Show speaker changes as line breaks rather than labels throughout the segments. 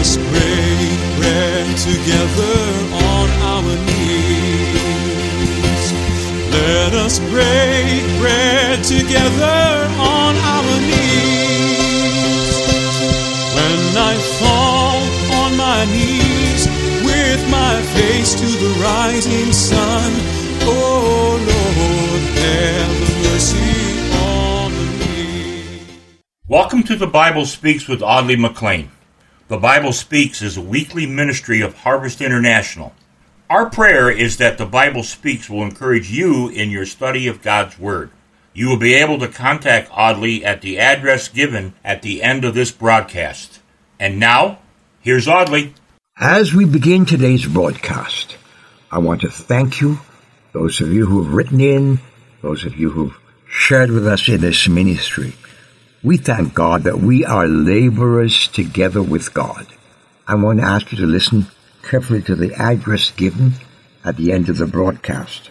us break bread together on our knees. Let us break bread together on our knees. When I fall on my knees with my face to the rising sun, oh Lord, have mercy on me.
Welcome to the Bible Speaks with Audley McLean. The Bible Speaks is a weekly ministry of Harvest International. Our prayer is that the Bible Speaks will encourage you in your study of God's Word. You will be able to contact Audley at the address given at the end of this broadcast. And now, here's Audley.
As we begin today's broadcast, I want to thank you, those of you who have written in, those of you who've shared with us in this ministry. We thank God that we are laborers together with God. I want to ask you to listen carefully to the address given at the end of the broadcast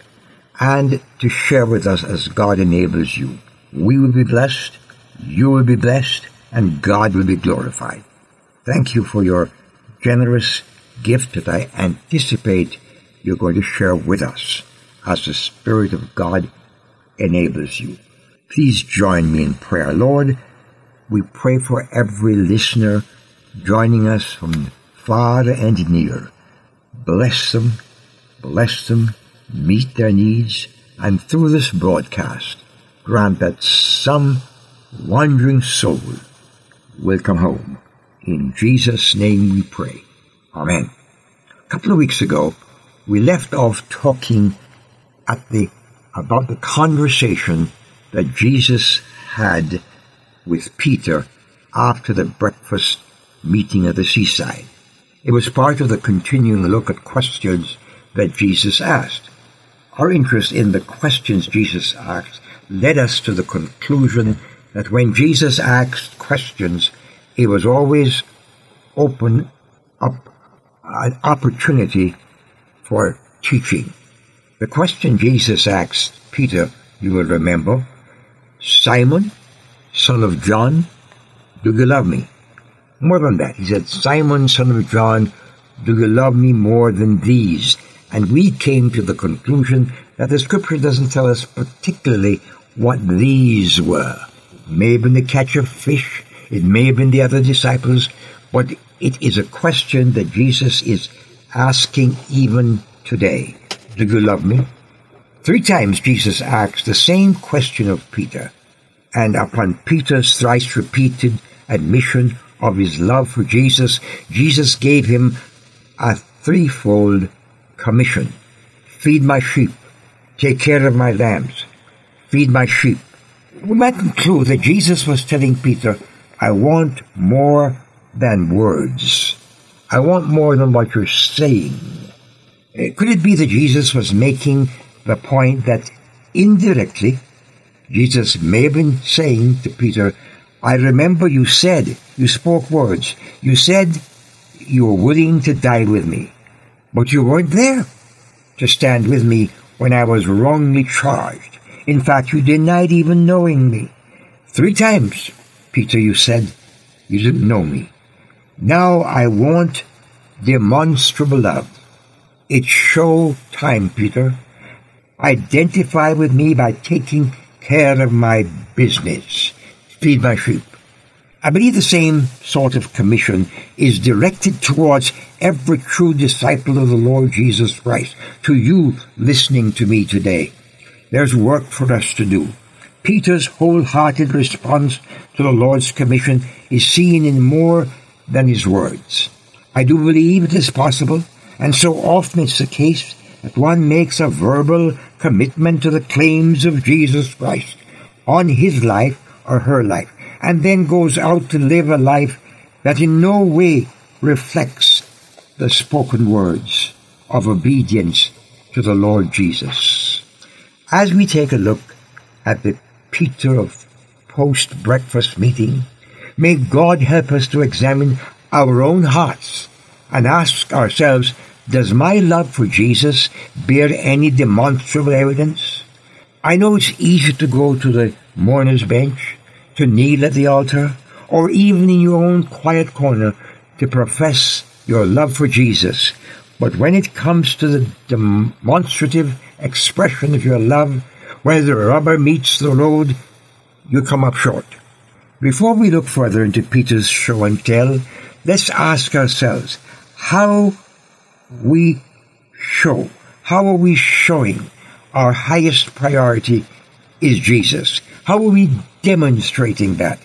and to share with us as God enables you. We will be blessed, you will be blessed, and God will be glorified. Thank you for your generous gift that I anticipate you're going to share with us as the Spirit of God enables you. Please join me in prayer. Lord, we pray for every listener joining us from far and near. Bless them, bless them, meet their needs, and through this broadcast, grant that some wandering soul will come home. In Jesus' name we pray. Amen. A couple of weeks ago, we left off talking at the about the conversation that Jesus had with Peter after the breakfast meeting at the seaside. It was part of the continuing look at questions that Jesus asked. Our interest in the questions Jesus asked led us to the conclusion that when Jesus asked questions, it was always open up an opportunity for teaching. The question Jesus asked Peter, you will remember, Simon, son of John, do you love me? More than that, he said, Simon, son of John, do you love me more than these? And we came to the conclusion that the scripture doesn't tell us particularly what these were. It may have been the catch of fish, it may have been the other disciples, but it is a question that Jesus is asking even today. Do you love me? Three times Jesus asked the same question of Peter, and upon Peter's thrice repeated admission of his love for Jesus, Jesus gave him a threefold commission. Feed my sheep, take care of my lambs, feed my sheep. We might conclude that Jesus was telling Peter, I want more than words. I want more than what you're saying. Uh, Could it be that Jesus was making the point that indirectly Jesus may have been saying to Peter, I remember you said, you spoke words, you said you were willing to die with me, but you weren't there to stand with me when I was wrongly charged. In fact, you denied even knowing me. Three times, Peter, you said you didn't know me. Now I want demonstrable love. It's show time, Peter. Identify with me by taking care of my business. Feed my sheep. I believe the same sort of commission is directed towards every true disciple of the Lord Jesus Christ, to you listening to me today. There's work for us to do. Peter's wholehearted response to the Lord's commission is seen in more than his words. I do believe it is possible, and so often it's the case that one makes a verbal commitment to the claims of Jesus Christ on his life or her life, and then goes out to live a life that in no way reflects the spoken words of obedience to the Lord Jesus. As we take a look at the Peter of post breakfast meeting, may God help us to examine our own hearts and ask ourselves, does my love for Jesus bear any demonstrable evidence? I know it's easy to go to the mourner's bench, to kneel at the altar, or even in your own quiet corner to profess your love for Jesus, but when it comes to the demonstrative expression of your love, where the rubber meets the road, you come up short. Before we look further into Peter's show and tell, let's ask ourselves how we show, how are we showing our highest priority is Jesus? How are we demonstrating that?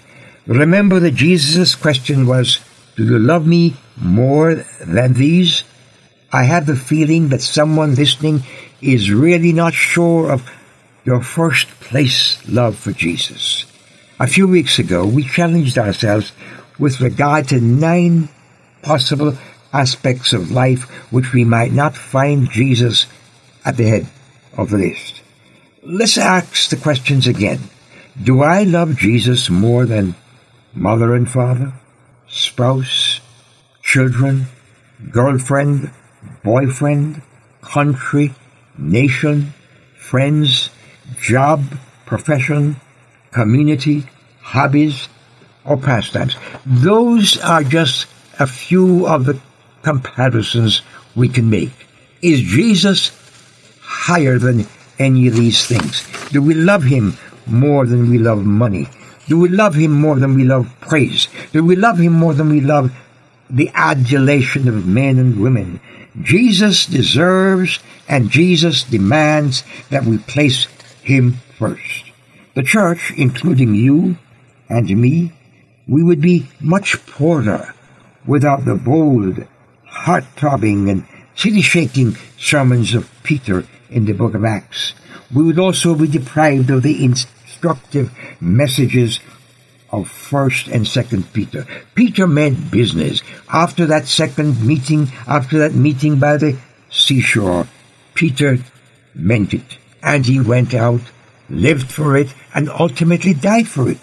Remember that Jesus' question was, Do you love me more than these? I have the feeling that someone listening is really not sure of your first place love for Jesus. A few weeks ago, we challenged ourselves with regard to nine possible aspects of life which we might not find Jesus at the head of the list. Let's ask the questions again. Do I love Jesus more than mother and father, spouse, children, girlfriend, boyfriend, country, nation, friends, job, profession, community, hobbies, or pastimes. Those are just a few of the comparisons we can make. Is Jesus higher than any of these things? Do we love Him more than we love money? Do we love Him more than we love praise? Do we love Him more than we love the adulation of men and women? Jesus deserves and Jesus demands that we place Him first. The church, including you and me, we would be much poorer without the bold, heart-throbbing and city-shaking sermons of Peter in the book of Acts. We would also be deprived of the instructive messages of first and second Peter. Peter meant business. After that second meeting, after that meeting by the seashore, Peter meant it. And he went out, lived for it, and ultimately died for it.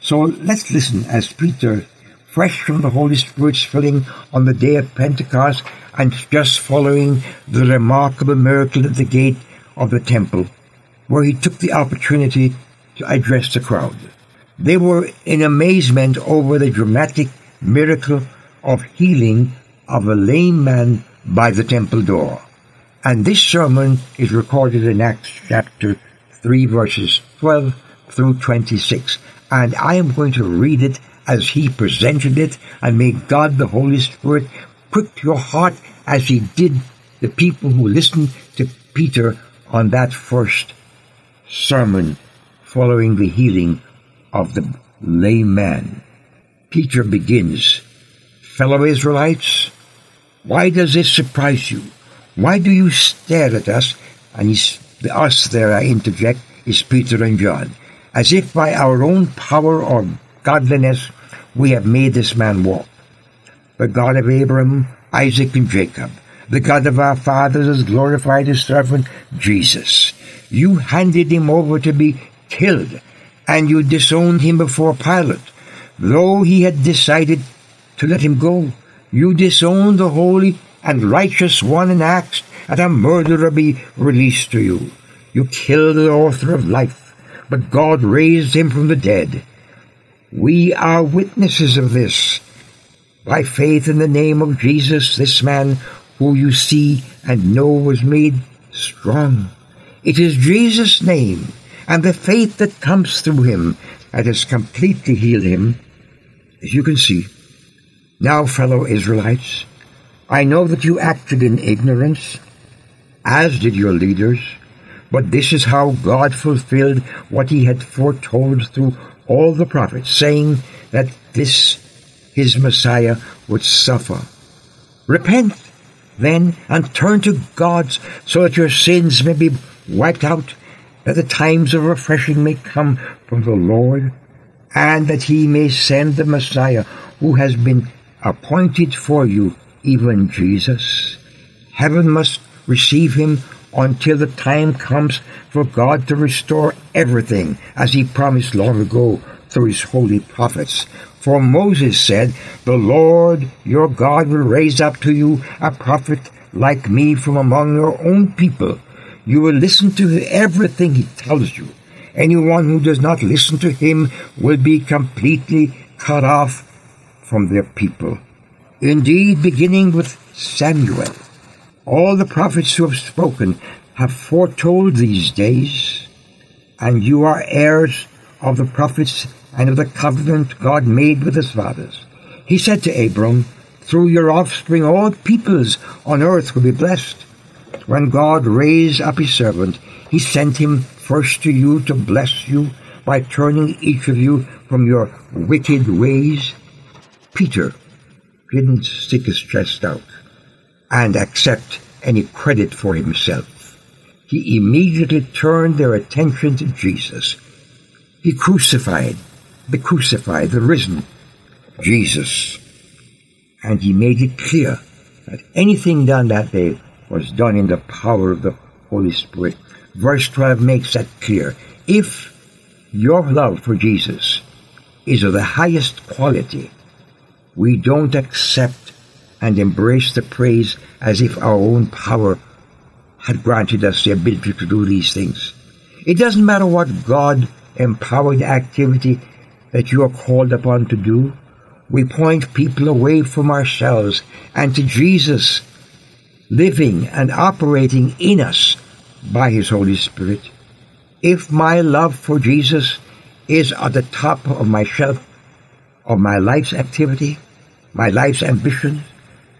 So let's listen as Peter, fresh from the Holy Spirit's filling on the day of Pentecost and just following the remarkable miracle at the gate of the temple, where he took the opportunity to address the crowd. They were in amazement over the dramatic miracle of healing of a lame man by the temple door. And this sermon is recorded in Acts chapter 3 verses 12 through 26. And I am going to read it as he presented it and may God the Holy Spirit prick your heart as he did the people who listened to Peter on that first sermon following the healing of the lame man. Peter begins, Fellow Israelites, why does this surprise you? Why do you stare at us? And the us there, I interject, is Peter and John, as if by our own power or godliness we have made this man walk. The God of Abraham, Isaac, and Jacob, the God of our fathers has glorified his servant Jesus. You handed him over to be killed and you disowned him before Pilate. Though he had decided to let him go, you disowned the holy and righteous one and asked that a murderer be released to you. You killed the author of life, but God raised him from the dead. We are witnesses of this. By faith in the name of Jesus, this man who you see and know was made strong. It is Jesus' name and the faith that comes through him that has completely healed him, as you can see. Now, fellow Israelites, I know that you acted in ignorance, as did your leaders, but this is how God fulfilled what he had foretold through all the prophets, saying that this, his Messiah, would suffer. Repent, then, and turn to God so that your sins may be wiped out that the times of refreshing may come from the Lord, and that he may send the Messiah who has been appointed for you, even Jesus. Heaven must receive him until the time comes for God to restore everything, as he promised long ago through his holy prophets. For Moses said, The Lord your God will raise up to you a prophet like me from among your own people you will listen to everything he tells you. Anyone who does not listen to him will be completely cut off from their people. Indeed, beginning with Samuel, all the prophets who have spoken have foretold these days, and you are heirs of the prophets and of the covenant God made with his fathers. He said to Abram, Through your offspring all peoples on earth will be blessed. When God raised up his servant, he sent him first to you to bless you by turning each of you from your wicked ways. Peter didn't stick his chest out and accept any credit for himself. He immediately turned their attention to Jesus. He crucified, the crucified, the risen Jesus. And he made it clear that anything done that day was done in the power of the Holy Spirit. Verse 12 makes that clear. If your love for Jesus is of the highest quality, we don't accept and embrace the praise as if our own power had granted us the ability to do these things. It doesn't matter what God empowered activity that you are called upon to do. We point people away from ourselves and to Jesus living and operating in us by His Holy Spirit. If my love for Jesus is at the top of my shelf of my life's activity, my life's ambitions,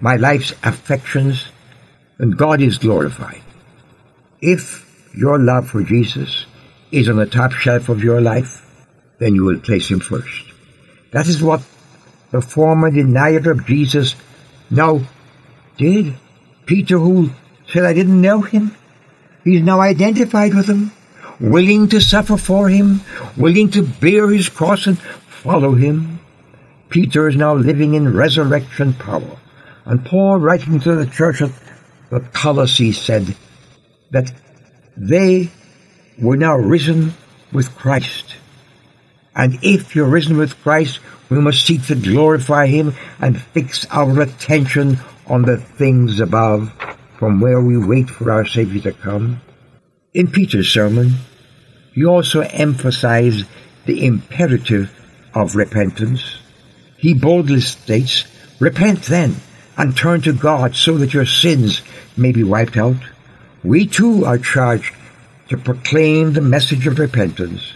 my life's affections, and God is glorified. If your love for Jesus is on the top shelf of your life, then you will place him first. That is what the former denier of Jesus now did. Peter, who said, I didn't know him, he's now identified with him, willing to suffer for him, willing to bear his cross and follow him. Peter is now living in resurrection power. And Paul, writing to the church of the Colossae, said that they were now risen with Christ. And if you're risen with Christ, we must seek to glorify Him and fix our attention on the things above, from where we wait for our Savior to come. In Peter's sermon, he also emphasized the imperative of repentance. He boldly states, Repent then and turn to God so that your sins may be wiped out. We too are charged to proclaim the message of repentance.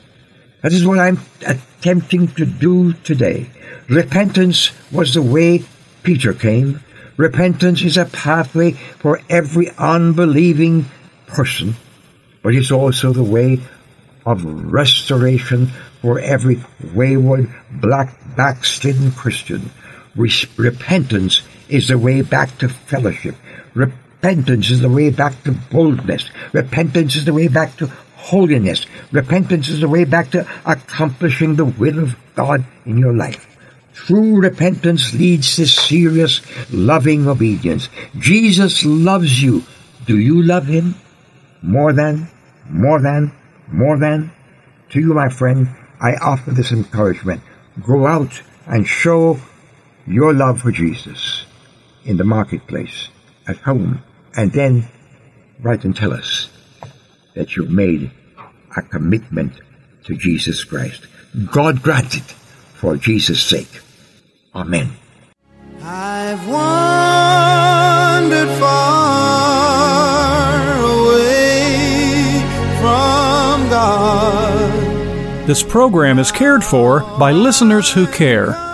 That is what I'm attempting to do today. Repentance was the way Peter came. Repentance is a pathway for every unbelieving person, but it's also the way of restoration for every wayward, black, backslidden Christian. Repentance is the way back to fellowship. Repentance is the way back to boldness. Repentance is the way back to holiness. Repentance is the way back to accomplishing the will of God in your life. True repentance leads to serious, loving obedience. Jesus loves you. Do you love him? More than, more than, more than? To you, my friend, I offer this encouragement. Go out and show your love for Jesus in the marketplace, at home, and then write and tell us that you've made a commitment to Jesus Christ. God grant it for Jesus' sake. Amen.
I've wandered far away from God.
This program is cared for by listeners who care.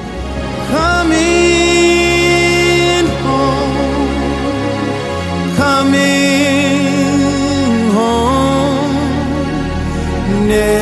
minute